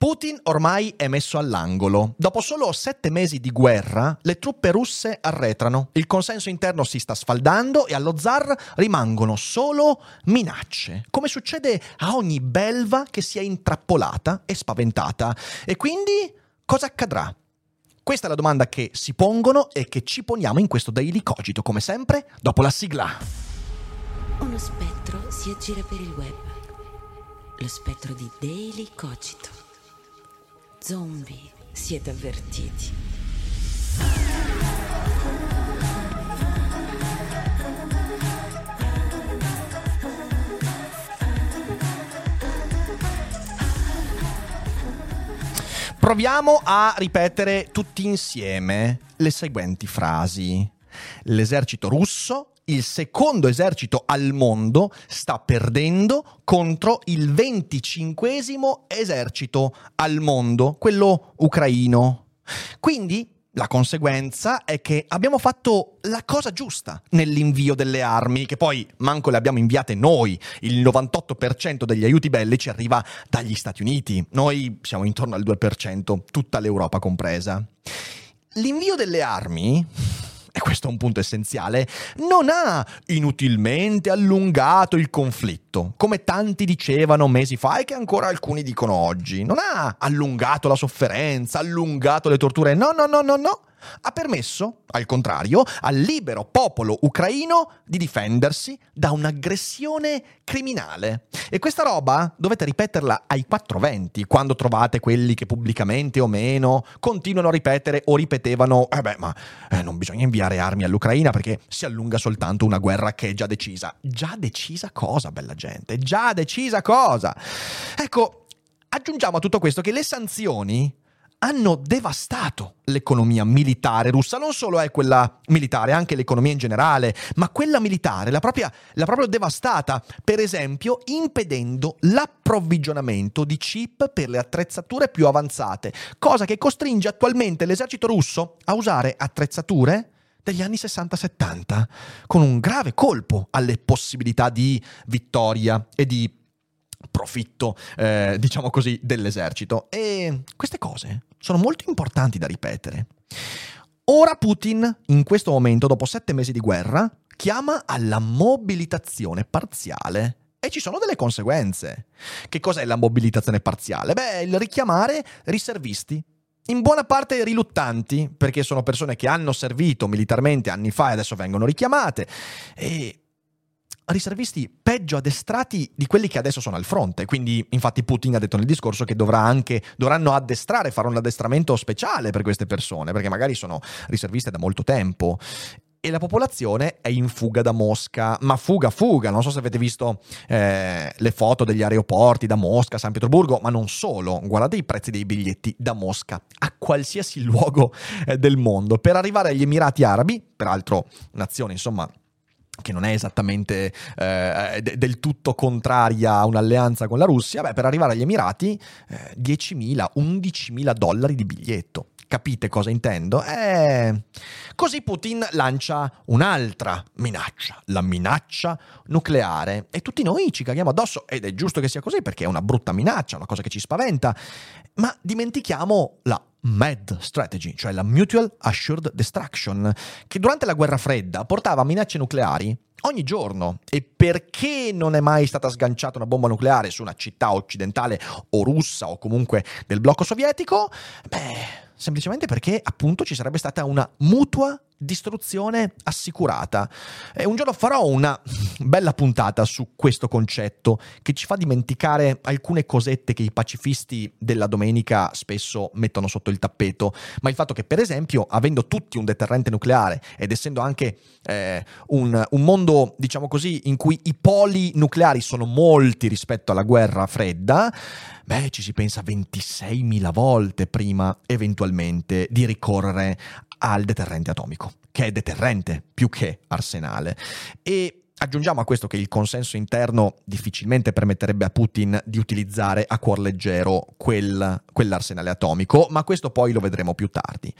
Putin ormai è messo all'angolo. Dopo solo sette mesi di guerra, le truppe russe arretrano, il consenso interno si sta sfaldando e allo zar rimangono solo minacce, come succede a ogni belva che sia intrappolata e spaventata. E quindi cosa accadrà? Questa è la domanda che si pongono e che ci poniamo in questo Daily Cogito, come sempre, dopo la sigla. Uno spettro si aggira per il web. Lo spettro di Daily Cogito. Zombie, siete avvertiti. Proviamo a ripetere tutti insieme le seguenti frasi. L'esercito russo il secondo esercito al mondo sta perdendo contro il 25 esercito al mondo, quello ucraino. Quindi la conseguenza è che abbiamo fatto la cosa giusta nell'invio delle armi, che poi manco le abbiamo inviate noi. Il 98% degli aiuti bellici arriva dagli Stati Uniti. Noi siamo intorno al 2%, tutta l'Europa compresa. L'invio delle armi e questo è un punto essenziale, non ha inutilmente allungato il conflitto, come tanti dicevano mesi fa e che ancora alcuni dicono oggi. Non ha allungato la sofferenza, allungato le torture. No, no, no, no, no ha permesso, al contrario, al libero popolo ucraino di difendersi da un'aggressione criminale. E questa roba dovete ripeterla ai 420 quando trovate quelli che pubblicamente o meno continuano a ripetere o ripetevano eh beh ma eh, non bisogna inviare armi all'Ucraina perché si allunga soltanto una guerra che è già decisa. Già decisa cosa, bella gente? Già decisa cosa? Ecco, aggiungiamo a tutto questo che le sanzioni hanno devastato l'economia militare russa, non solo è quella militare, anche l'economia in generale, ma quella militare l'ha, propria, l'ha proprio devastata, per esempio impedendo l'approvvigionamento di chip per le attrezzature più avanzate, cosa che costringe attualmente l'esercito russo a usare attrezzature degli anni 60-70, con un grave colpo alle possibilità di vittoria e di profitto, eh, diciamo così, dell'esercito. E queste cose sono molto importanti da ripetere. Ora Putin, in questo momento, dopo sette mesi di guerra, chiama alla mobilitazione parziale. E ci sono delle conseguenze. Che cos'è la mobilitazione parziale? Beh, il richiamare riservisti. In buona parte riluttanti, perché sono persone che hanno servito militarmente anni fa e adesso vengono richiamate. E riservisti peggio addestrati di quelli che adesso sono al fronte. Quindi, infatti, Putin ha detto nel discorso che dovrà anche, dovranno addestrare, fare un addestramento speciale per queste persone, perché magari sono riserviste da molto tempo. E la popolazione è in fuga da Mosca, ma fuga, fuga. Non so se avete visto eh, le foto degli aeroporti da Mosca, San Pietroburgo, ma non solo. Guardate i prezzi dei biglietti da Mosca a qualsiasi luogo eh, del mondo. Per arrivare agli Emirati Arabi, peraltro nazione insomma che non è esattamente eh, del tutto contraria a un'alleanza con la Russia, beh, per arrivare agli Emirati eh, 10.000, 11.000 dollari di biglietto. Capite cosa intendo? Eh, così Putin lancia un'altra minaccia, la minaccia nucleare. E tutti noi ci caghiamo addosso, ed è giusto che sia così perché è una brutta minaccia, una cosa che ci spaventa, ma dimentichiamo la MAD strategy, cioè la Mutual Assured Destruction, che durante la guerra fredda portava minacce nucleari ogni giorno. E perché non è mai stata sganciata una bomba nucleare su una città occidentale o russa o comunque del blocco sovietico? Beh semplicemente perché appunto ci sarebbe stata una mutua distruzione assicurata. E un giorno farò una bella puntata su questo concetto che ci fa dimenticare alcune cosette che i pacifisti della domenica spesso mettono sotto il tappeto, ma il fatto che per esempio avendo tutti un deterrente nucleare ed essendo anche eh, un, un mondo diciamo così in cui i poli nucleari sono molti rispetto alla guerra fredda, beh ci si pensa 26.000 volte prima eventualmente di ricorrere al deterrente atomico, che è deterrente più che arsenale. E Aggiungiamo a questo che il consenso interno difficilmente permetterebbe a Putin di utilizzare a cuor leggero quel, quell'arsenale atomico, ma questo poi lo vedremo più tardi.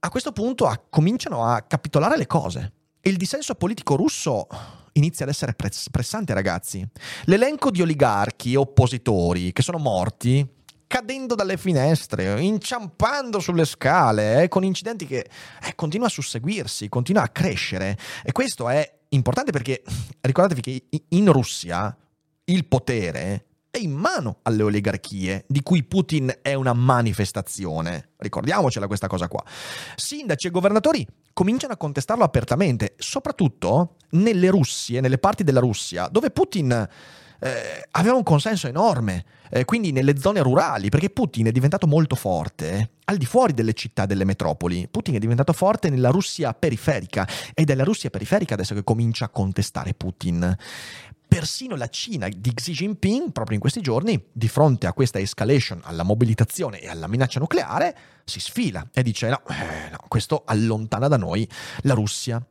A questo punto a, cominciano a capitolare le cose. Il dissenso politico russo inizia ad essere press- pressante, ragazzi. L'elenco di oligarchi e oppositori che sono morti cadendo dalle finestre, inciampando sulle scale, eh, con incidenti che eh, continua a susseguirsi, continua a crescere. E questo è importante perché ricordatevi che in Russia il potere è in mano alle oligarchie, di cui Putin è una manifestazione. Ricordiamocela questa cosa qua. Sindaci e governatori cominciano a contestarlo apertamente, soprattutto nelle Russie, nelle parti della Russia, dove Putin eh, aveva un consenso enorme, eh, quindi nelle zone rurali, perché Putin è diventato molto forte al di fuori delle città, delle metropoli. Putin è diventato forte nella Russia periferica ed è la Russia periferica adesso che comincia a contestare Putin. Persino la Cina di Xi Jinping, proprio in questi giorni, di fronte a questa escalation, alla mobilitazione e alla minaccia nucleare, si sfila e dice no, eh, no questo allontana da noi la Russia.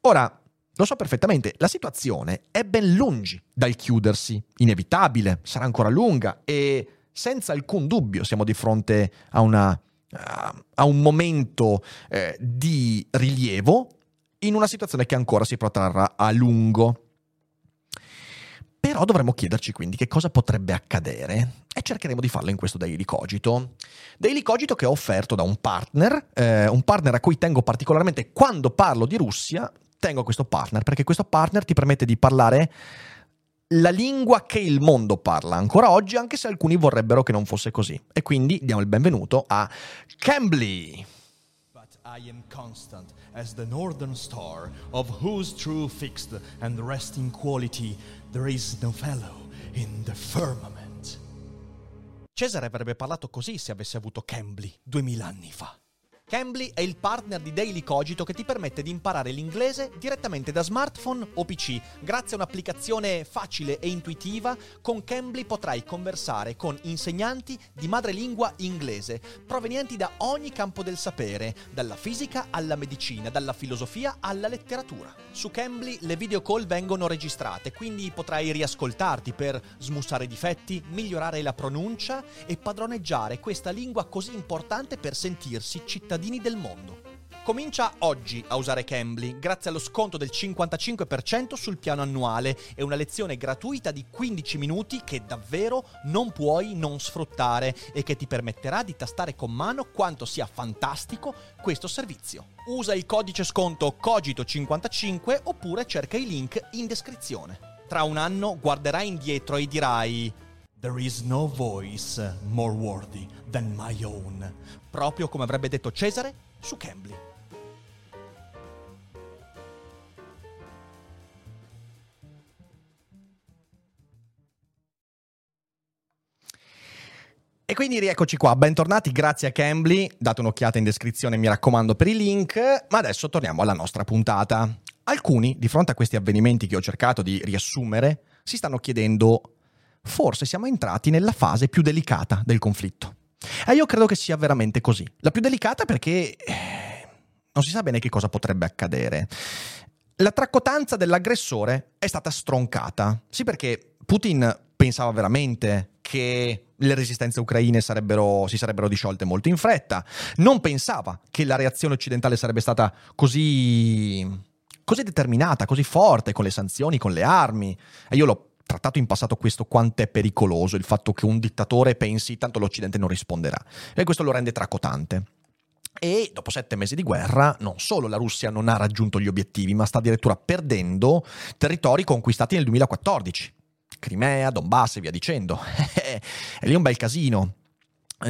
Ora, lo so perfettamente, la situazione è ben lungi dal chiudersi, inevitabile, sarà ancora lunga e senza alcun dubbio siamo di fronte a, una, a un momento eh, di rilievo in una situazione che ancora si protrarrà a lungo. Però dovremmo chiederci quindi che cosa potrebbe accadere e cercheremo di farlo in questo Daily Cogito. Daily Cogito che ho offerto da un partner, eh, un partner a cui tengo particolarmente quando parlo di Russia, tengo questo partner perché questo partner ti permette di parlare la lingua che il mondo parla ancora oggi, anche se alcuni vorrebbero che non fosse così. E quindi diamo il benvenuto a Cambly. But I am constant as the northern star, of whose true fixed and resting quality there is no fellow in the firmament. Cesare avrebbe parlato così se avesse avuto Cambly duemila anni fa. Cambly è il partner di Daily Cogito che ti permette di imparare l'inglese direttamente da smartphone o PC. Grazie a un'applicazione facile e intuitiva, con Cambly potrai conversare con insegnanti di madrelingua inglese, provenienti da ogni campo del sapere, dalla fisica alla medicina, dalla filosofia alla letteratura. Su Cambly le video call vengono registrate, quindi potrai riascoltarti per smussare i difetti, migliorare la pronuncia e padroneggiare questa lingua così importante per sentirsi cittadini cittadini del mondo. Comincia oggi a usare Cambly grazie allo sconto del 55% sul piano annuale e una lezione gratuita di 15 minuti che davvero non puoi non sfruttare e che ti permetterà di tastare con mano quanto sia fantastico questo servizio. Usa il codice sconto COGITO55 oppure cerca i link in descrizione. Tra un anno guarderai indietro e dirai There is no voice more worthy than my own. Proprio come avrebbe detto Cesare su Cambly. E quindi rieccoci qua, bentornati, grazie a Cambly, date un'occhiata in descrizione mi raccomando per i link, ma adesso torniamo alla nostra puntata. Alcuni, di fronte a questi avvenimenti che ho cercato di riassumere, si stanno chiedendo forse siamo entrati nella fase più delicata del conflitto. E io credo che sia veramente così. La più delicata perché eh, non si sa bene che cosa potrebbe accadere. La traccotanza dell'aggressore è stata stroncata. Sì, perché Putin pensava veramente che le resistenze ucraine sarebbero, si sarebbero disciolte molto in fretta. Non pensava che la reazione occidentale sarebbe stata così, così determinata, così forte, con le sanzioni, con le armi. E io l'ho trattato in passato questo quanto è pericoloso, il fatto che un dittatore pensi tanto l'Occidente non risponderà. E questo lo rende tracotante. E dopo sette mesi di guerra, non solo la Russia non ha raggiunto gli obiettivi, ma sta addirittura perdendo territori conquistati nel 2014. Crimea, Donbass e via dicendo. è lì un bel casino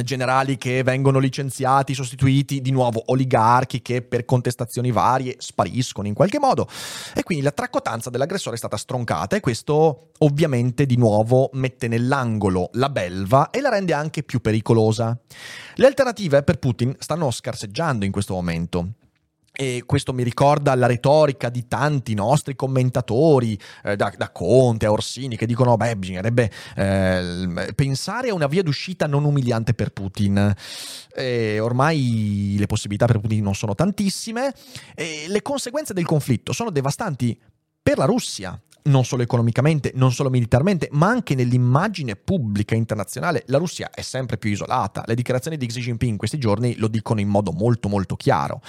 generali che vengono licenziati, sostituiti di nuovo oligarchi che per contestazioni varie spariscono in qualche modo e quindi la traccotanza dell'aggressore è stata stroncata e questo ovviamente di nuovo mette nell'angolo la belva e la rende anche più pericolosa. Le alternative per Putin stanno scarseggiando in questo momento. E questo mi ricorda la retorica di tanti nostri commentatori, eh, da, da, Conte a Orsini, che dicono: beh, bisognerebbe eh, pensare a una via d'uscita non umiliante per Putin. E ormai le possibilità per Putin non sono tantissime. E le conseguenze del conflitto sono devastanti per la Russia, non solo economicamente, non solo militarmente, ma anche nell'immagine pubblica internazionale, la Russia è sempre più isolata. Le dichiarazioni di Xi Jinping in questi giorni lo dicono in modo molto molto chiaro.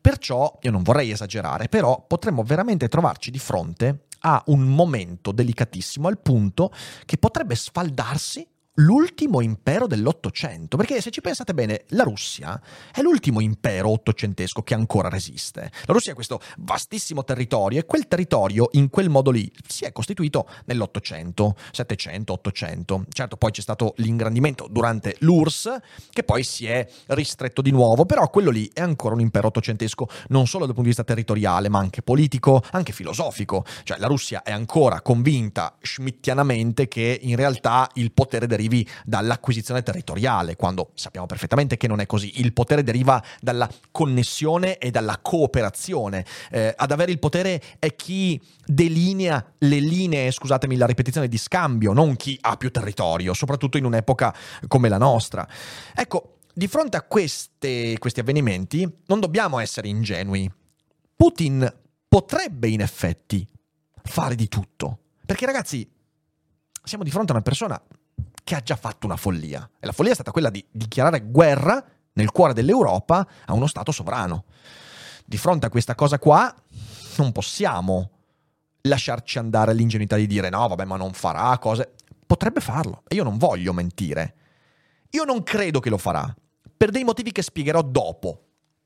Perciò, io non vorrei esagerare, però potremmo veramente trovarci di fronte a un momento delicatissimo al punto che potrebbe sfaldarsi l'ultimo impero dell'Ottocento, perché se ci pensate bene, la Russia è l'ultimo impero ottocentesco che ancora resiste. La Russia è questo vastissimo territorio e quel territorio in quel modo lì si è costituito nell'Ottocento, Settecento, Ottocento. Certo, poi c'è stato l'ingrandimento durante l'URSS, che poi si è ristretto di nuovo, però quello lì è ancora un impero ottocentesco, non solo dal punto di vista territoriale, ma anche politico, anche filosofico. Cioè la Russia è ancora convinta schmittianamente che in realtà il potere deriva derivi dall'acquisizione territoriale, quando sappiamo perfettamente che non è così. Il potere deriva dalla connessione e dalla cooperazione. Eh, ad avere il potere è chi delinea le linee, scusatemi la ripetizione, di scambio, non chi ha più territorio, soprattutto in un'epoca come la nostra. Ecco, di fronte a queste, questi avvenimenti non dobbiamo essere ingenui. Putin potrebbe in effetti fare di tutto. Perché ragazzi, siamo di fronte a una persona che ha già fatto una follia. E la follia è stata quella di dichiarare guerra nel cuore dell'Europa a uno Stato sovrano. Di fronte a questa cosa qua non possiamo lasciarci andare all'ingenuità di dire no, vabbè, ma non farà cose. Potrebbe farlo e io non voglio mentire. Io non credo che lo farà, per dei motivi che spiegherò dopo,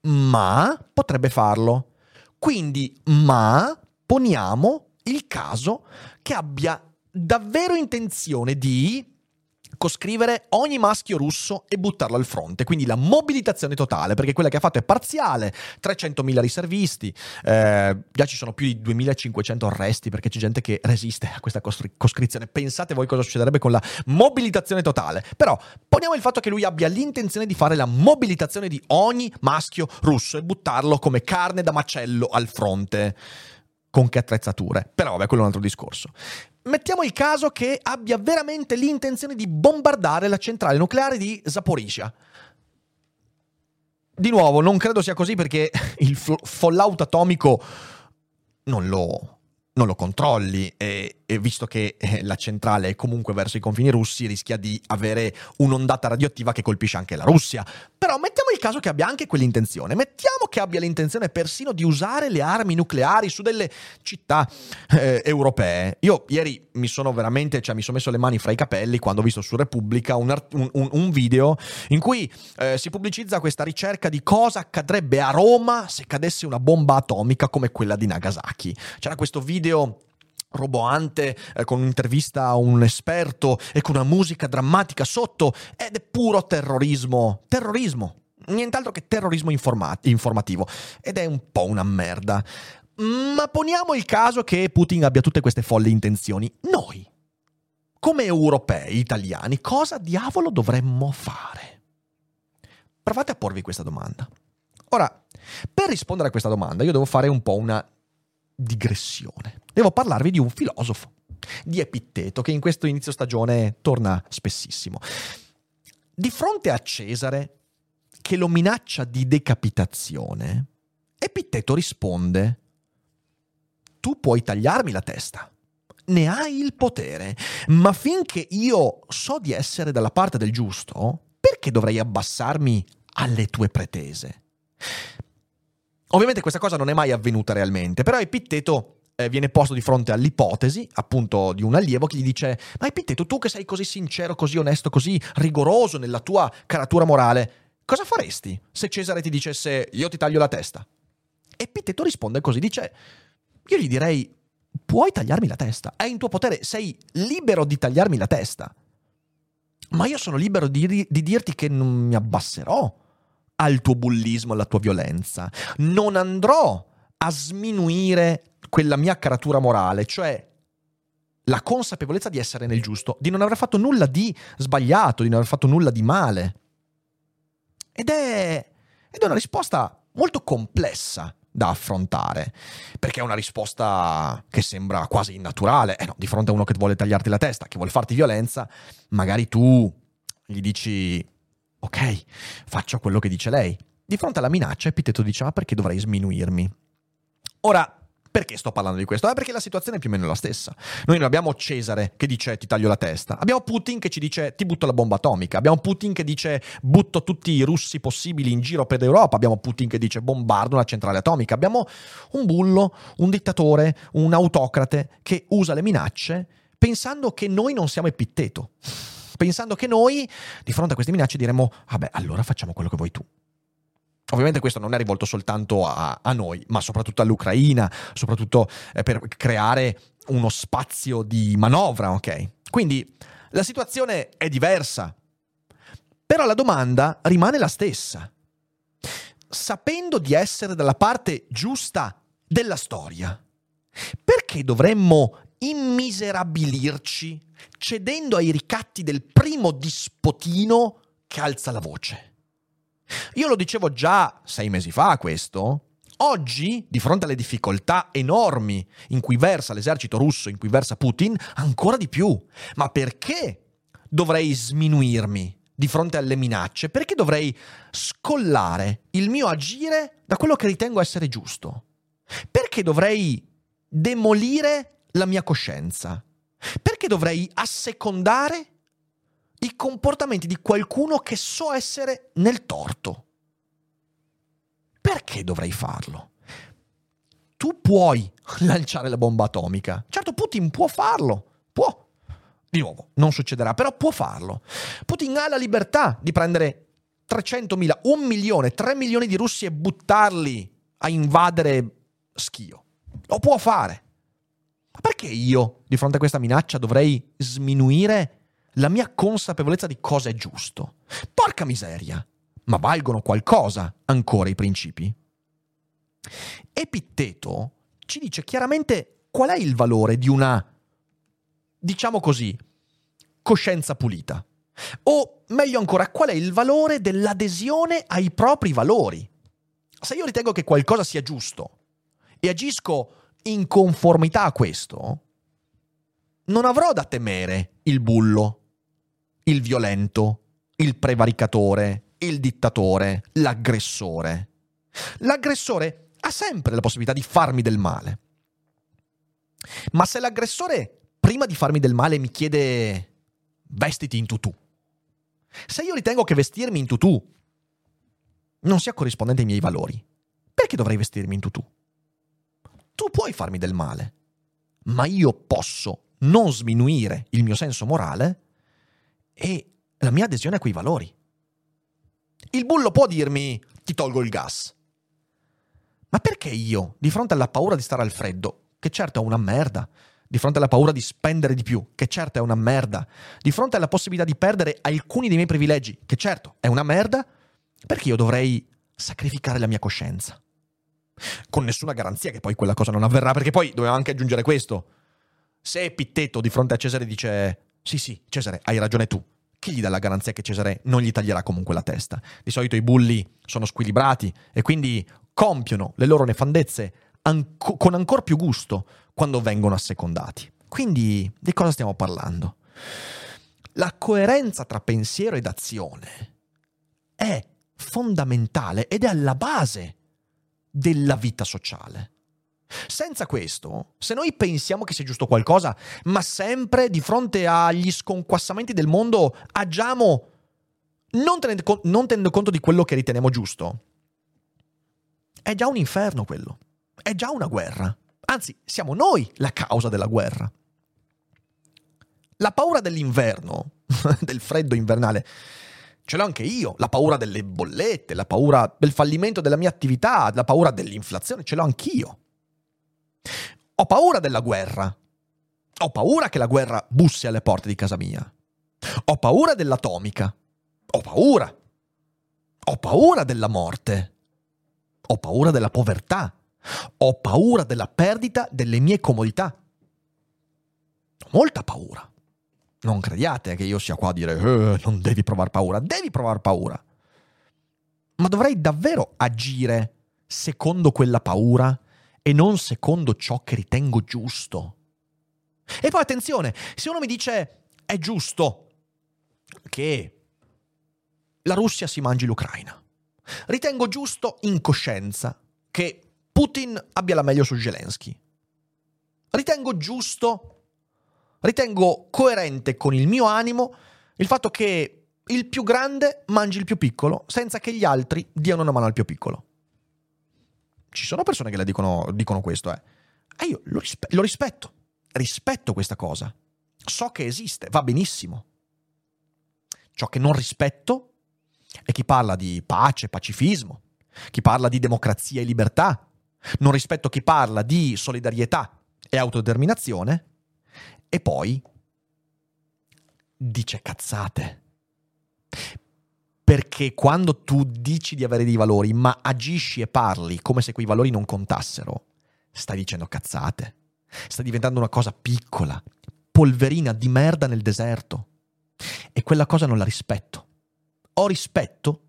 ma potrebbe farlo. Quindi, ma poniamo il caso che abbia davvero intenzione di coscrivere ogni maschio russo e buttarlo al fronte, quindi la mobilitazione totale, perché quella che ha fatto è parziale, 300.000 riservisti, eh, già ci sono più di 2.500 arresti perché c'è gente che resiste a questa costri- coscrizione, pensate voi cosa succederebbe con la mobilitazione totale, però poniamo il fatto che lui abbia l'intenzione di fare la mobilitazione di ogni maschio russo e buttarlo come carne da macello al fronte con che attrezzature. Però vabbè, quello è un altro discorso. Mettiamo il caso che abbia veramente l'intenzione di bombardare la centrale nucleare di Zaporizhia. Di nuovo, non credo sia così perché il fallout atomico non lo, non lo controlli e, e, visto che eh, la centrale è comunque verso i confini russi rischia di avere un'ondata radioattiva che colpisce anche la Russia. Però mettiamo il caso che abbia anche quell'intenzione, mettiamo che abbia l'intenzione persino di usare le armi nucleari su delle città eh, europee. Io ieri mi sono veramente, cioè mi sono messo le mani fra i capelli quando ho visto su Repubblica un, un, un video in cui eh, si pubblicizza questa ricerca di cosa accadrebbe a Roma se cadesse una bomba atomica come quella di Nagasaki. C'era questo video roboante eh, con un'intervista a un esperto e con una musica drammatica sotto ed è puro terrorismo. Terrorismo. Nient'altro che terrorismo informat- informativo. Ed è un po' una merda. Ma poniamo il caso che Putin abbia tutte queste folli intenzioni. Noi, come europei, italiani, cosa diavolo dovremmo fare? Provate a porvi questa domanda. Ora, per rispondere a questa domanda io devo fare un po' una digressione. Devo parlarvi di un filosofo, di Epitteto, che in questo inizio stagione torna spessissimo. Di fronte a Cesare, che lo minaccia di decapitazione, Epitteto risponde, tu puoi tagliarmi la testa, ne hai il potere, ma finché io so di essere dalla parte del giusto, perché dovrei abbassarmi alle tue pretese? Ovviamente questa cosa non è mai avvenuta realmente, però Epitteto eh, viene posto di fronte all'ipotesi, appunto, di un allievo che gli dice: Ma Epitteto, tu che sei così sincero, così onesto, così rigoroso nella tua caratura morale, cosa faresti se Cesare ti dicesse io ti taglio la testa? Epitteto risponde così: dice: Io gli direi: Puoi tagliarmi la testa, è in tuo potere, sei libero di tagliarmi la testa. Ma io sono libero di, di dirti che non mi abbasserò al tuo bullismo, alla tua violenza. Non andrò a sminuire quella mia caratura morale, cioè la consapevolezza di essere nel giusto, di non aver fatto nulla di sbagliato, di non aver fatto nulla di male. Ed è, ed è una risposta molto complessa da affrontare, perché è una risposta che sembra quasi innaturale. Eh no, di fronte a uno che vuole tagliarti la testa, che vuole farti violenza, magari tu gli dici ok, faccio quello che dice lei. Di fronte alla minaccia, Epiteto dice, ma perché dovrei sminuirmi? Ora, per Perché sto parlando di questo? Eh, perché la situazione è più o meno la stessa. Noi non abbiamo Cesare che dice ti taglio la testa, abbiamo Putin che ci dice ti butto la bomba atomica, abbiamo Putin che dice butto tutti i russi possibili in giro per l'Europa, abbiamo Putin che dice bombardo una centrale atomica, abbiamo un bullo, un dittatore, un autocrate che usa le minacce pensando che noi non siamo Epitteto, pensando che noi di fronte a queste minacce diremmo vabbè allora facciamo quello che vuoi tu. Ovviamente questo non è rivolto soltanto a, a noi, ma soprattutto all'Ucraina, soprattutto eh, per creare uno spazio di manovra, ok? Quindi la situazione è diversa, però la domanda rimane la stessa. Sapendo di essere dalla parte giusta della storia, perché dovremmo immiserabilirci cedendo ai ricatti del primo dispotino che alza la voce? Io lo dicevo già sei mesi fa questo. Oggi, di fronte alle difficoltà enormi in cui versa l'esercito russo, in cui versa Putin, ancora di più. Ma perché dovrei sminuirmi di fronte alle minacce? Perché dovrei scollare il mio agire da quello che ritengo essere giusto? Perché dovrei demolire la mia coscienza? Perché dovrei assecondare i comportamenti di qualcuno che so essere nel torto. Perché dovrei farlo? Tu puoi lanciare la bomba atomica. Certo, Putin può farlo. Può. Di nuovo, non succederà, però può farlo. Putin ha la libertà di prendere 300.000, un milione, 3 milioni di russi e buttarli a invadere Schio. Lo può fare. Ma perché io, di fronte a questa minaccia, dovrei sminuire la mia consapevolezza di cosa è giusto. Porca miseria! Ma valgono qualcosa ancora i principi? Epitteto ci dice chiaramente qual è il valore di una, diciamo così, coscienza pulita. O meglio ancora, qual è il valore dell'adesione ai propri valori. Se io ritengo che qualcosa sia giusto e agisco in conformità a questo, non avrò da temere il bullo, il violento, il prevaricatore, il dittatore, l'aggressore. L'aggressore ha sempre la possibilità di farmi del male. Ma se l'aggressore, prima di farmi del male, mi chiede vestiti in tutù, se io ritengo che vestirmi in tutù non sia corrispondente ai miei valori, perché dovrei vestirmi in tutù? Tu puoi farmi del male, ma io posso non sminuire il mio senso morale e la mia adesione a quei valori. Il bullo può dirmi ti tolgo il gas. Ma perché io, di fronte alla paura di stare al freddo, che certo è una merda, di fronte alla paura di spendere di più, che certo è una merda, di fronte alla possibilità di perdere alcuni dei miei privilegi, che certo è una merda, perché io dovrei sacrificare la mia coscienza? Con nessuna garanzia che poi quella cosa non avverrà, perché poi dobbiamo anche aggiungere questo. Se Pittetto di fronte a Cesare dice sì, sì, Cesare, hai ragione tu. Chi gli dà la garanzia che Cesare non gli taglierà comunque la testa? Di solito i bulli sono squilibrati e quindi compiono le loro nefandezze anco- con ancora più gusto quando vengono assecondati. Quindi di cosa stiamo parlando? La coerenza tra pensiero ed azione è fondamentale ed è alla base della vita sociale. Senza questo, se noi pensiamo che sia giusto qualcosa, ma sempre di fronte agli sconquassamenti del mondo agiamo non tenendo, non tenendo conto di quello che riteniamo giusto, è già un inferno quello. È già una guerra. Anzi, siamo noi la causa della guerra. La paura dell'inverno, del freddo invernale, ce l'ho anche io. La paura delle bollette, la paura del fallimento della mia attività, la paura dell'inflazione, ce l'ho anch'io. Ho paura della guerra. Ho paura che la guerra bussi alle porte di casa mia. Ho paura dell'atomica. Ho paura. Ho paura della morte. Ho paura della povertà. Ho paura della perdita delle mie comodità. Ho molta paura. Non crediate che io sia qua a dire eh, non devi provare paura. Devi provare paura. Ma dovrei davvero agire secondo quella paura e non secondo ciò che ritengo giusto. E poi attenzione, se uno mi dice è giusto che la Russia si mangi l'Ucraina, ritengo giusto in coscienza che Putin abbia la meglio su Zelensky. ritengo giusto, ritengo coerente con il mio animo il fatto che il più grande mangi il più piccolo senza che gli altri diano una mano al più piccolo. Ci sono persone che la dicono, dicono questo, eh. E io lo, rispe- lo rispetto, rispetto questa cosa. So che esiste, va benissimo. Ciò che non rispetto è chi parla di pace, pacifismo, chi parla di democrazia e libertà. Non rispetto chi parla di solidarietà e autodeterminazione e poi dice cazzate. Perché quando tu dici di avere dei valori, ma agisci e parli come se quei valori non contassero, stai dicendo cazzate. Sta diventando una cosa piccola, polverina di merda nel deserto. E quella cosa non la rispetto. Ho rispetto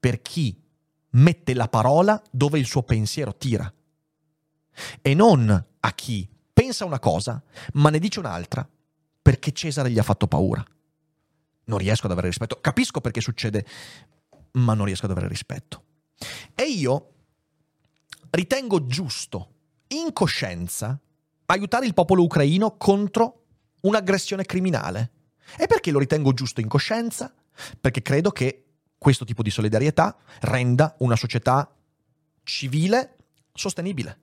per chi mette la parola dove il suo pensiero tira. E non a chi pensa una cosa, ma ne dice un'altra, perché Cesare gli ha fatto paura. Non riesco ad avere rispetto. Capisco perché succede, ma non riesco ad avere rispetto. E io ritengo giusto, in coscienza, aiutare il popolo ucraino contro un'aggressione criminale. E perché lo ritengo giusto in coscienza? Perché credo che questo tipo di solidarietà renda una società civile sostenibile.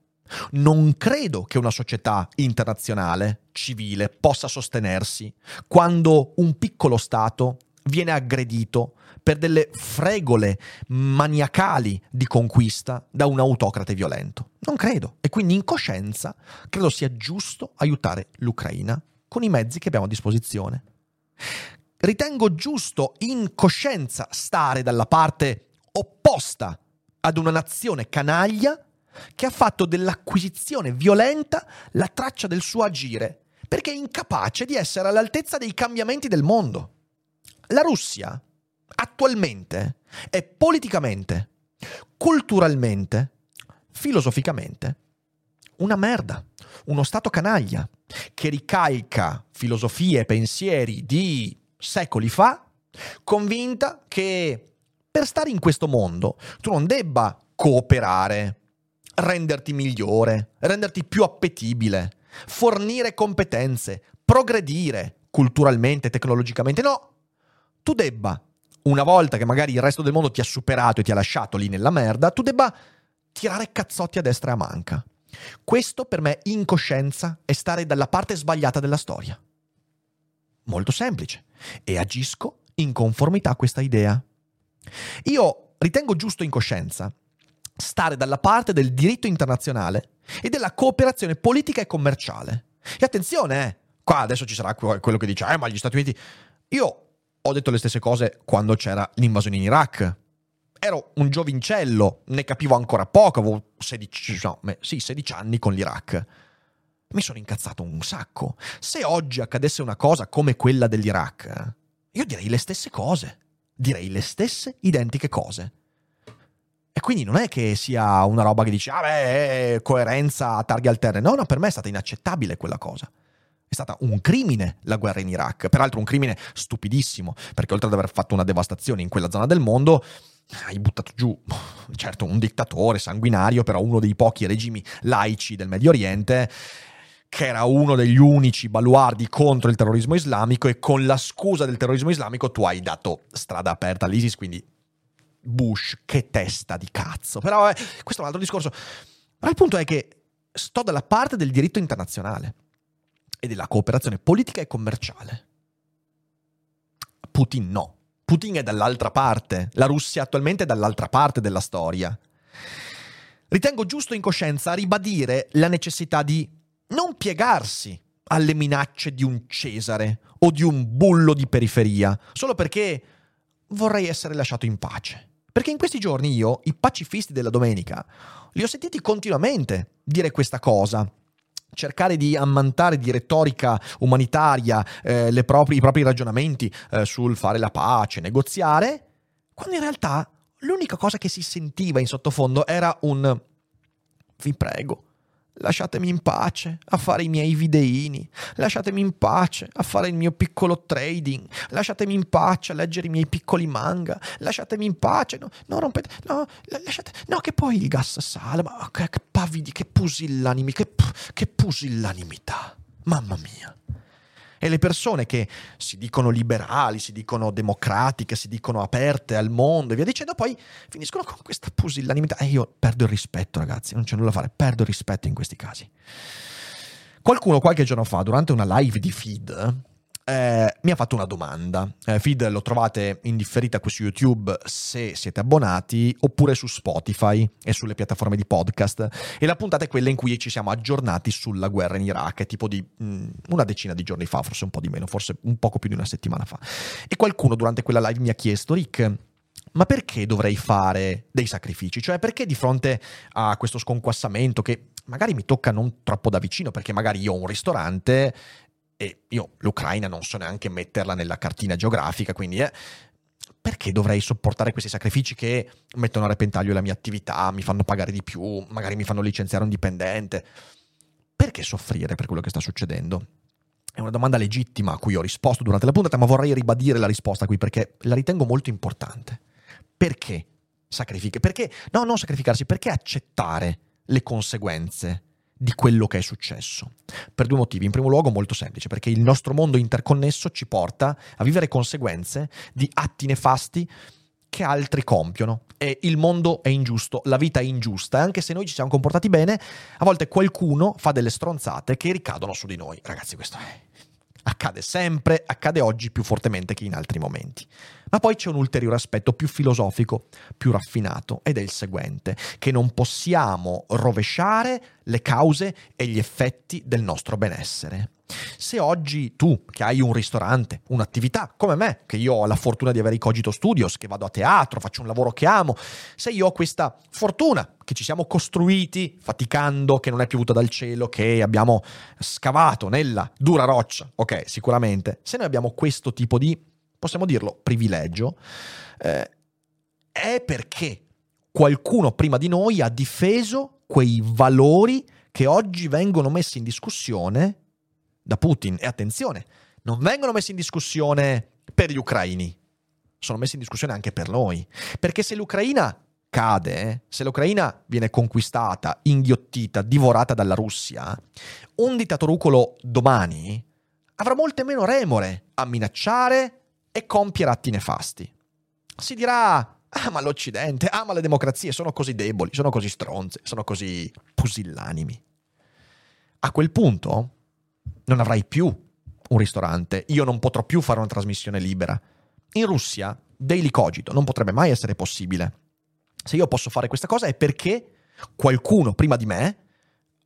Non credo che una società internazionale civile possa sostenersi quando un piccolo Stato viene aggredito per delle fregole maniacali di conquista da un autocrate violento. Non credo. E quindi in coscienza credo sia giusto aiutare l'Ucraina con i mezzi che abbiamo a disposizione. Ritengo giusto in coscienza stare dalla parte opposta ad una nazione canaglia che ha fatto dell'acquisizione violenta la traccia del suo agire, perché è incapace di essere all'altezza dei cambiamenti del mondo. La Russia attualmente è politicamente, culturalmente, filosoficamente una merda, uno stato canaglia che ricalca filosofie e pensieri di secoli fa, convinta che per stare in questo mondo tu non debba cooperare, renderti migliore, renderti più appetibile, fornire competenze, progredire culturalmente, tecnologicamente. No, tu debba, una volta che magari il resto del mondo ti ha superato e ti ha lasciato lì nella merda, tu debba tirare cazzotti a destra e a manca. Questo per me in coscienza è stare dalla parte sbagliata della storia. Molto semplice. E agisco in conformità a questa idea. Io ritengo giusto in coscienza stare dalla parte del diritto internazionale e della cooperazione politica e commerciale. E attenzione, eh, qua adesso ci sarà quello che dice, eh, ma gli Stati Uniti... Io ho detto le stesse cose quando c'era l'invasione in Iraq. Ero un giovincello, ne capivo ancora poco, avevo 16, no, sì, 16 anni con l'Iraq. Mi sono incazzato un sacco. Se oggi accadesse una cosa come quella dell'Iraq, io direi le stesse cose. Direi le stesse identiche cose. E quindi non è che sia una roba che dice, ah beh, coerenza a targhe alterne. No, no, per me è stata inaccettabile quella cosa. È stata un crimine la guerra in Iraq, peraltro un crimine stupidissimo, perché oltre ad aver fatto una devastazione in quella zona del mondo, hai buttato giù, certo, un dittatore sanguinario, però uno dei pochi regimi laici del Medio Oriente, che era uno degli unici baluardi contro il terrorismo islamico e con la scusa del terrorismo islamico tu hai dato strada aperta all'ISIS, quindi Bush, che testa di cazzo. Però eh, questo è un altro discorso. Ma il punto è che sto dalla parte del diritto internazionale e della cooperazione politica e commerciale. Putin no. Putin è dall'altra parte. La Russia attualmente è dall'altra parte della storia. Ritengo giusto in coscienza ribadire la necessità di non piegarsi alle minacce di un Cesare o di un bullo di periferia, solo perché vorrei essere lasciato in pace. Perché in questi giorni io, i pacifisti della domenica, li ho sentiti continuamente dire questa cosa. Cercare di ammantare di retorica umanitaria eh, proprie, i propri ragionamenti eh, sul fare la pace, negoziare, quando in realtà l'unica cosa che si sentiva in sottofondo era un vi prego, Lasciatemi in pace a fare i miei videini, lasciatemi in pace a fare il mio piccolo trading, lasciatemi in pace a leggere i miei piccoli manga, lasciatemi in pace, no, no rompete, no, lasciate, no, che poi il gas sale, ma che, che pavidi, che pusillanimi, che, che pusillanimità, mamma mia. E le persone che si dicono liberali, si dicono democratiche, si dicono aperte al mondo e via dicendo, poi finiscono con questa pusillanimità. E io perdo il rispetto, ragazzi, non c'è nulla da fare, perdo il rispetto in questi casi. Qualcuno qualche giorno fa, durante una live di feed, eh, mi ha fatto una domanda. Eh, feed lo trovate in differita qui su YouTube se siete abbonati oppure su Spotify e sulle piattaforme di podcast. E la puntata è quella in cui ci siamo aggiornati sulla guerra in Iraq, tipo di mh, mm, una decina di giorni fa, forse un po' di meno, forse un poco più di una settimana fa. E qualcuno durante quella live mi ha chiesto, Rick, ma perché dovrei fare dei sacrifici? Cioè perché di fronte a questo sconquassamento che magari mi tocca non troppo da vicino, perché magari io ho un ristorante e io l'Ucraina non so neanche metterla nella cartina geografica, quindi eh, perché dovrei sopportare questi sacrifici che mettono a repentaglio la mia attività, mi fanno pagare di più, magari mi fanno licenziare un dipendente? Perché soffrire per quello che sta succedendo? È una domanda legittima a cui ho risposto durante la puntata, ma vorrei ribadire la risposta qui perché la ritengo molto importante. Perché sacrificare? Perché, no, non sacrificarsi, perché accettare le conseguenze di quello che è successo. Per due motivi. In primo luogo molto semplice, perché il nostro mondo interconnesso ci porta a vivere conseguenze di atti nefasti che altri compiono. E il mondo è ingiusto, la vita è ingiusta, e anche se noi ci siamo comportati bene, a volte qualcuno fa delle stronzate che ricadono su di noi. Ragazzi, questo è Accade sempre, accade oggi più fortemente che in altri momenti. Ma poi c'è un ulteriore aspetto più filosofico, più raffinato, ed è il seguente, che non possiamo rovesciare le cause e gli effetti del nostro benessere. Se oggi tu, che hai un ristorante, un'attività, come me, che io ho la fortuna di avere i Cogito Studios, che vado a teatro, faccio un lavoro che amo, se io ho questa fortuna, che ci siamo costruiti faticando, che non è piovuta dal cielo, che abbiamo scavato nella dura roccia, ok, sicuramente, se noi abbiamo questo tipo di, possiamo dirlo, privilegio, eh, è perché qualcuno prima di noi ha difeso quei valori che oggi vengono messi in discussione da Putin. E attenzione, non vengono messi in discussione per gli ucraini, sono messi in discussione anche per noi. Perché se l'Ucraina cade, se l'Ucraina viene conquistata, inghiottita, divorata dalla Russia, un dittatorucolo domani avrà molte meno remore a minacciare e compiere atti nefasti. Si dirà, ah ma l'Occidente, ah ma le democrazie sono così deboli, sono così stronze, sono così pusillanimi. A quel punto non avrai più un ristorante, io non potrò più fare una trasmissione libera. In Russia, Daily Cogito non potrebbe mai essere possibile. Se io posso fare questa cosa è perché qualcuno prima di me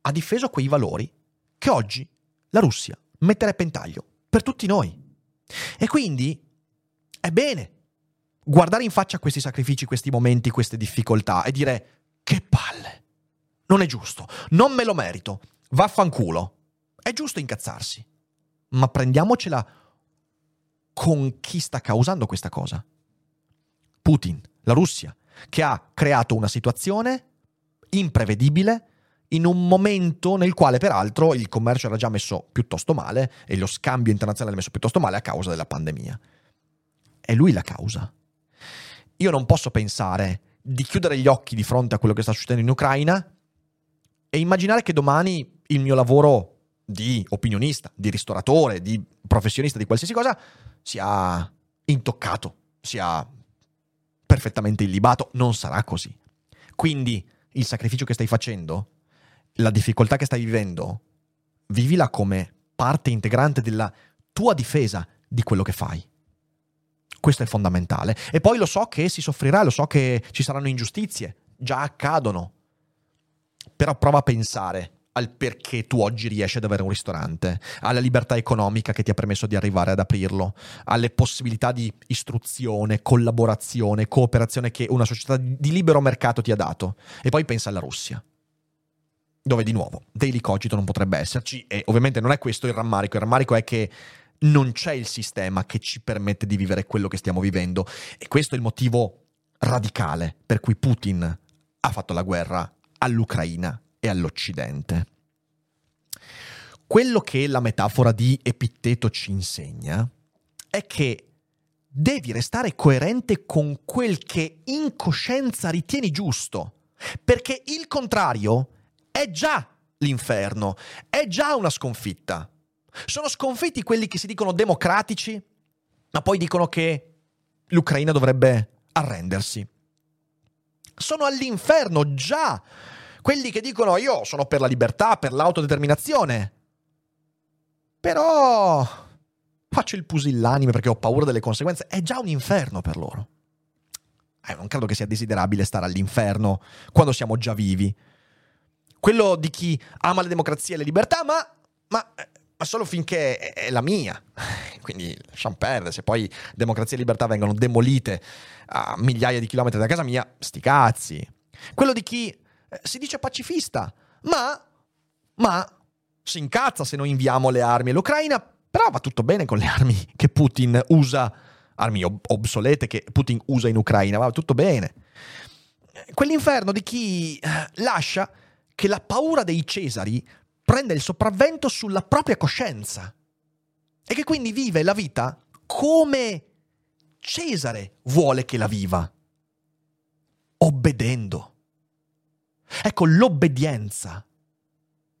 ha difeso quei valori che oggi la Russia mette a repentaglio per tutti noi. E quindi è bene guardare in faccia questi sacrifici, questi momenti, queste difficoltà e dire che palle. Non è giusto, non me lo merito, vaffanculo. È giusto incazzarsi, ma prendiamocela con chi sta causando questa cosa. Putin, la Russia, che ha creato una situazione imprevedibile in un momento nel quale peraltro il commercio era già messo piuttosto male e lo scambio internazionale messo piuttosto male a causa della pandemia. È lui la causa. Io non posso pensare di chiudere gli occhi di fronte a quello che sta succedendo in Ucraina e immaginare che domani il mio lavoro di opinionista, di ristoratore, di professionista di qualsiasi cosa sia intoccato, sia perfettamente illibato. Non sarà così. Quindi il sacrificio che stai facendo, la difficoltà che stai vivendo, vivila come parte integrante della tua difesa di quello che fai. Questo è fondamentale. E poi lo so che si soffrirà, lo so che ci saranno ingiustizie, già accadono. Però prova a pensare al perché tu oggi riesci ad avere un ristorante, alla libertà economica che ti ha permesso di arrivare ad aprirlo, alle possibilità di istruzione, collaborazione, cooperazione che una società di libero mercato ti ha dato. E poi pensa alla Russia. Dove di nuovo Daily Cogito non potrebbe esserci e ovviamente non è questo il rammarico, il rammarico è che non c'è il sistema che ci permette di vivere quello che stiamo vivendo e questo è il motivo radicale per cui Putin ha fatto la guerra all'Ucraina e all'Occidente. quello che la metafora di Epitteto ci insegna è che devi restare coerente con quel che in coscienza ritieni giusto, perché il contrario è già l'inferno, è già una sconfitta. Sono sconfitti quelli che si dicono democratici, ma poi dicono che l'Ucraina dovrebbe arrendersi. Sono all'inferno già quelli che dicono io sono per la libertà, per l'autodeterminazione. Però faccio il pusillanime perché ho paura delle conseguenze. È già un inferno per loro. Eh, non credo che sia desiderabile stare all'inferno quando siamo già vivi. Quello di chi ama le democrazie e le libertà, ma, ma, ma solo finché è, la mia. Quindi lasciamo perdere. Se poi democrazia e libertà vengono demolite a migliaia di chilometri da casa mia, sti cazzi. Quello di chi eh, si dice pacifista, ma, ma si incazza se noi inviamo le armi all'Ucraina, però va tutto bene con le armi che Putin usa, armi ob- obsolete che Putin usa in Ucraina, va tutto bene. Quell'inferno di chi eh, lascia che la paura dei Cesari prenda il sopravvento sulla propria coscienza e che quindi vive la vita come Cesare vuole che la viva, obbedendo. Ecco, l'obbedienza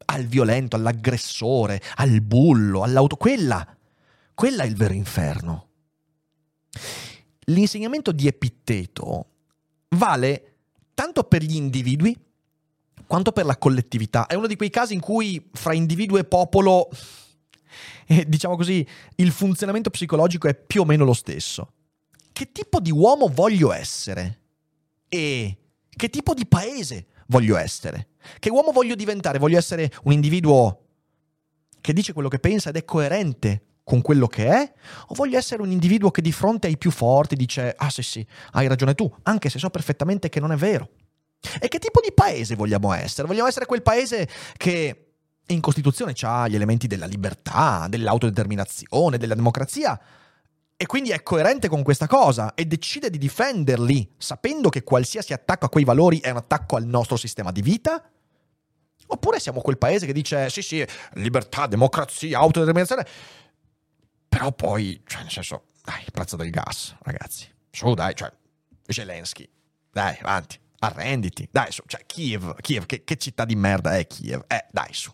al violento, all'aggressore, al bullo, all'auto, quella, quella è il vero inferno. L'insegnamento di Epitteto vale tanto per gli individui quanto per la collettività. È uno di quei casi in cui fra individuo e popolo, eh, diciamo così, il funzionamento psicologico è più o meno lo stesso. Che tipo di uomo voglio essere? E che tipo di paese voglio essere? Che uomo voglio diventare? Voglio essere un individuo che dice quello che pensa ed è coerente con quello che è? O voglio essere un individuo che di fronte ai più forti dice, ah sì sì, hai ragione tu, anche se so perfettamente che non è vero? E che tipo di paese vogliamo essere? Vogliamo essere quel paese che in Costituzione ha gli elementi della libertà, dell'autodeterminazione, della democrazia, e quindi è coerente con questa cosa e decide di difenderli, sapendo che qualsiasi attacco a quei valori è un attacco al nostro sistema di vita? Oppure siamo quel paese che dice sì sì, libertà, democrazia, autodeterminazione, però poi, cioè nel senso, dai, il prezzo del gas, ragazzi, su dai, cioè, Zelensky, dai, avanti, arrenditi, dai su, cioè Kiev, Kiev, che, che città di merda è Kiev, eh, dai su.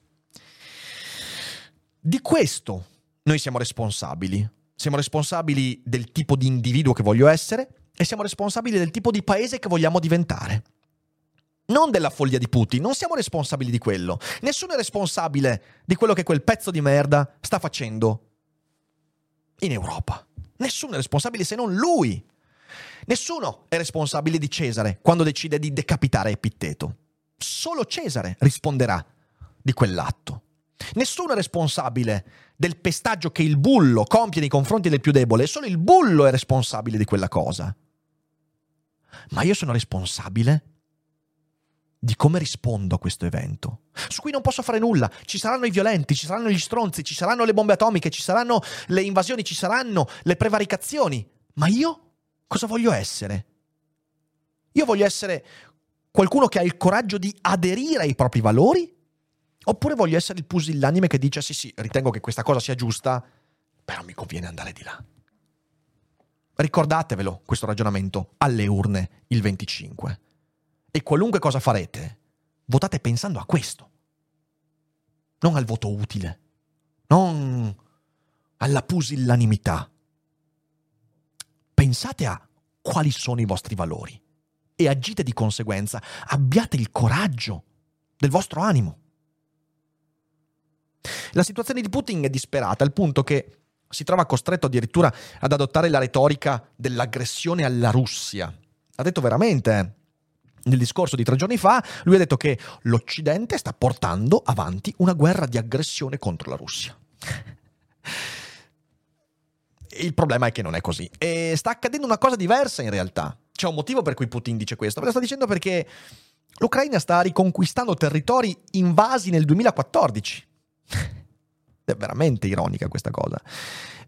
Di questo noi siamo responsabili, siamo responsabili del tipo di individuo che voglio essere e siamo responsabili del tipo di paese che vogliamo diventare. Non della follia di Putin, non siamo responsabili di quello. Nessuno è responsabile di quello che quel pezzo di merda sta facendo in Europa. Nessuno è responsabile se non lui. Nessuno è responsabile di Cesare quando decide di decapitare Epitteto. Solo Cesare risponderà di quell'atto. Nessuno è responsabile del pestaggio che il bullo compie nei confronti del più debole, solo il bullo è responsabile di quella cosa. Ma io sono responsabile di come rispondo a questo evento, su cui non posso fare nulla. Ci saranno i violenti, ci saranno gli stronzi, ci saranno le bombe atomiche, ci saranno le invasioni, ci saranno le prevaricazioni. Ma io cosa voglio essere? Io voglio essere qualcuno che ha il coraggio di aderire ai propri valori Oppure voglio essere il pusillanime che dice sì sì, ritengo che questa cosa sia giusta, però mi conviene andare di là. Ricordatevelo questo ragionamento alle urne il 25. E qualunque cosa farete, votate pensando a questo. Non al voto utile, non alla pusillanimità. Pensate a quali sono i vostri valori e agite di conseguenza. Abbiate il coraggio del vostro animo. La situazione di Putin è disperata al punto che si trova costretto addirittura ad adottare la retorica dell'aggressione alla Russia. Ha detto veramente nel discorso di tre giorni fa, lui ha detto che l'Occidente sta portando avanti una guerra di aggressione contro la Russia. Il problema è che non è così. E sta accadendo una cosa diversa in realtà. C'è un motivo per cui Putin dice questo. Lo sta dicendo perché l'Ucraina sta riconquistando territori invasi nel 2014. È veramente ironica questa cosa.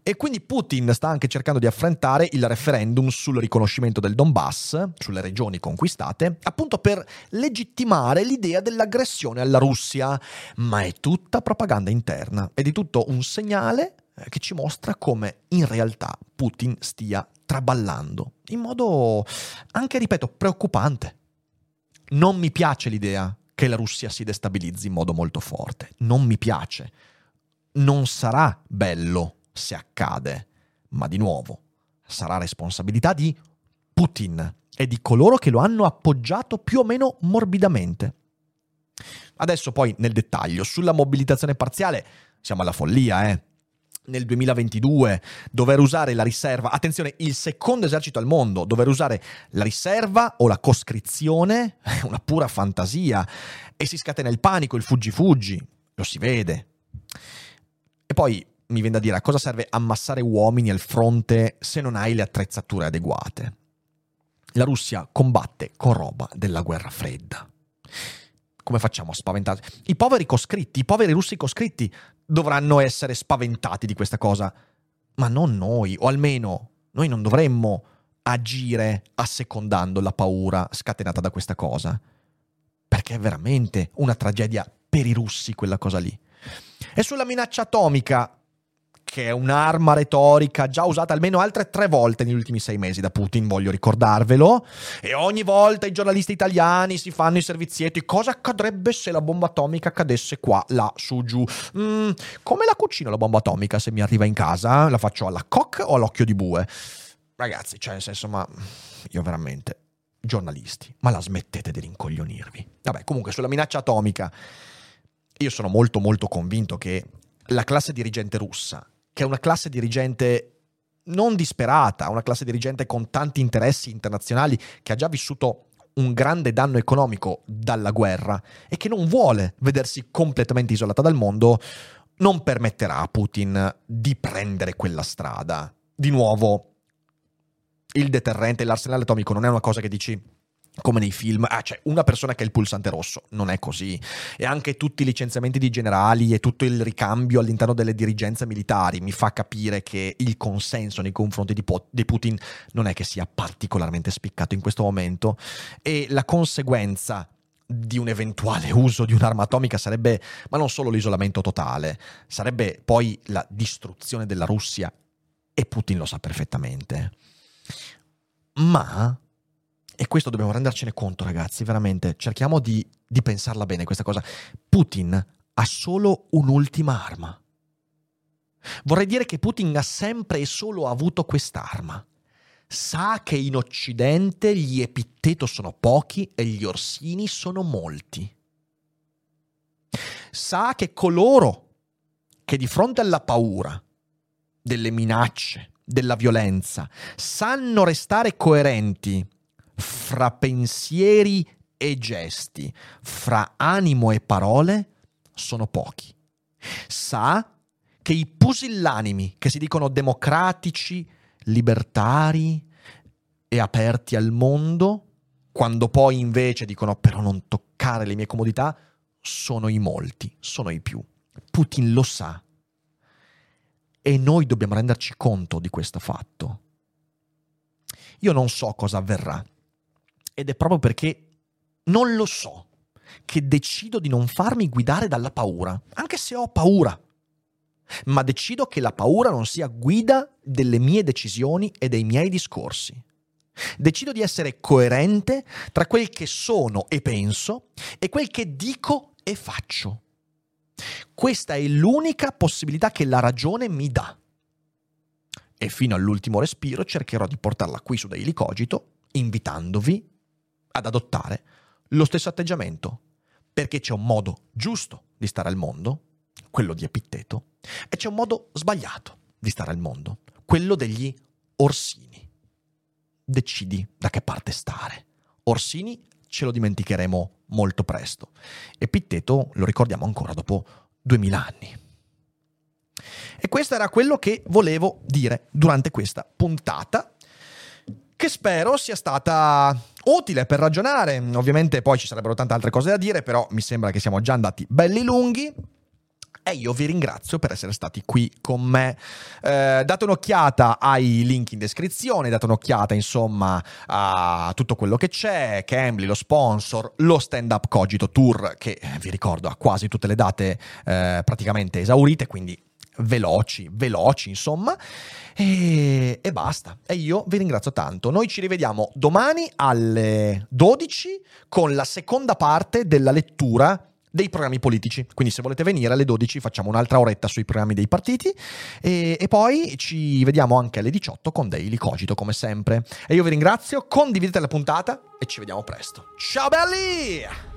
E quindi Putin sta anche cercando di affrontare il referendum sul riconoscimento del Donbass, sulle regioni conquistate, appunto per legittimare l'idea dell'aggressione alla Russia. Ma è tutta propaganda interna, è di tutto un segnale che ci mostra come in realtà Putin stia traballando, in modo anche, ripeto, preoccupante. Non mi piace l'idea che la Russia si destabilizzi in modo molto forte, non mi piace. Non sarà bello se accade, ma di nuovo sarà responsabilità di Putin e di coloro che lo hanno appoggiato più o meno morbidamente. Adesso poi nel dettaglio, sulla mobilitazione parziale siamo alla follia, eh nel 2022 dover usare la riserva, attenzione, il secondo esercito al mondo, dover usare la riserva o la coscrizione, è una pura fantasia, e si scatena il panico, il fuggi-fuggi, lo si vede. E poi mi viene da dire a cosa serve ammassare uomini al fronte se non hai le attrezzature adeguate. La Russia combatte con roba della guerra fredda. Come facciamo a spaventarsi? I poveri coscritti, i poveri russi coscritti dovranno essere spaventati di questa cosa, ma non noi, o almeno noi non dovremmo agire assecondando la paura scatenata da questa cosa, perché è veramente una tragedia per i russi quella cosa lì. E sulla minaccia atomica, che è un'arma retorica già usata almeno altre tre volte negli ultimi sei mesi da Putin, voglio ricordarvelo. E ogni volta i giornalisti italiani si fanno i servizietti. Cosa accadrebbe se la bomba atomica cadesse qua, là, su, giù? Mm, come la cucino la bomba atomica se mi arriva in casa? La faccio alla coc o all'occhio di bue? Ragazzi, cioè, nel senso, ma io veramente. Giornalisti, ma la smettete di rincoglionirvi. Vabbè, comunque, sulla minaccia atomica, io sono molto, molto convinto che la classe dirigente russa che è una classe dirigente non disperata, una classe dirigente con tanti interessi internazionali che ha già vissuto un grande danno economico dalla guerra e che non vuole vedersi completamente isolata dal mondo, non permetterà a Putin di prendere quella strada. Di nuovo, il deterrente, l'arsenale atomico non è una cosa che dici come nei film, ah, c'è una persona che ha il pulsante rosso, non è così. E anche tutti i licenziamenti di generali e tutto il ricambio all'interno delle dirigenze militari mi fa capire che il consenso nei confronti di, po- di Putin non è che sia particolarmente spiccato in questo momento e la conseguenza di un eventuale uso di un'arma atomica sarebbe, ma non solo l'isolamento totale, sarebbe poi la distruzione della Russia e Putin lo sa perfettamente. Ma e questo dobbiamo rendercene conto, ragazzi, veramente. Cerchiamo di, di pensarla bene questa cosa. Putin ha solo un'ultima arma. Vorrei dire che Putin ha sempre e solo avuto quest'arma. Sa che in Occidente gli epitteto sono pochi e gli orsini sono molti. Sa che coloro che di fronte alla paura, delle minacce, della violenza, sanno restare coerenti fra pensieri e gesti, fra animo e parole, sono pochi. Sa che i pusillanimi che si dicono democratici, libertari e aperti al mondo, quando poi invece dicono però non toccare le mie comodità, sono i molti, sono i più. Putin lo sa. E noi dobbiamo renderci conto di questo fatto. Io non so cosa avverrà ed è proprio perché non lo so che decido di non farmi guidare dalla paura, anche se ho paura. Ma decido che la paura non sia guida delle mie decisioni e dei miei discorsi. Decido di essere coerente tra quel che sono e penso e quel che dico e faccio. Questa è l'unica possibilità che la ragione mi dà. E fino all'ultimo respiro cercherò di portarla qui su Daily Cogito, invitandovi ad adottare lo stesso atteggiamento, perché c'è un modo giusto di stare al mondo, quello di Epitteto, e c'è un modo sbagliato di stare al mondo, quello degli Orsini. Decidi da che parte stare. Orsini ce lo dimenticheremo molto presto. Epitteto lo ricordiamo ancora dopo duemila anni. E questo era quello che volevo dire durante questa puntata che spero sia stata utile per ragionare. Ovviamente poi ci sarebbero tante altre cose da dire, però mi sembra che siamo già andati belli lunghi. e io vi ringrazio per essere stati qui con me. Eh, date un'occhiata ai link in descrizione, date un'occhiata insomma a tutto quello che c'è, Cambly, lo sponsor, lo stand up Cogito Tour che eh, vi ricordo ha quasi tutte le date eh, praticamente esaurite, quindi veloci, veloci insomma. E, e, basta. E io vi ringrazio tanto. Noi ci rivediamo domani alle 12 con la seconda parte della lettura dei programmi politici. Quindi se volete venire alle 12 facciamo un'altra oretta sui programmi dei partiti e, e, poi ci vediamo anche alle 18 con Daily Cogito come sempre. E io vi ringrazio, condividete la puntata e ci vediamo presto. Ciao belli!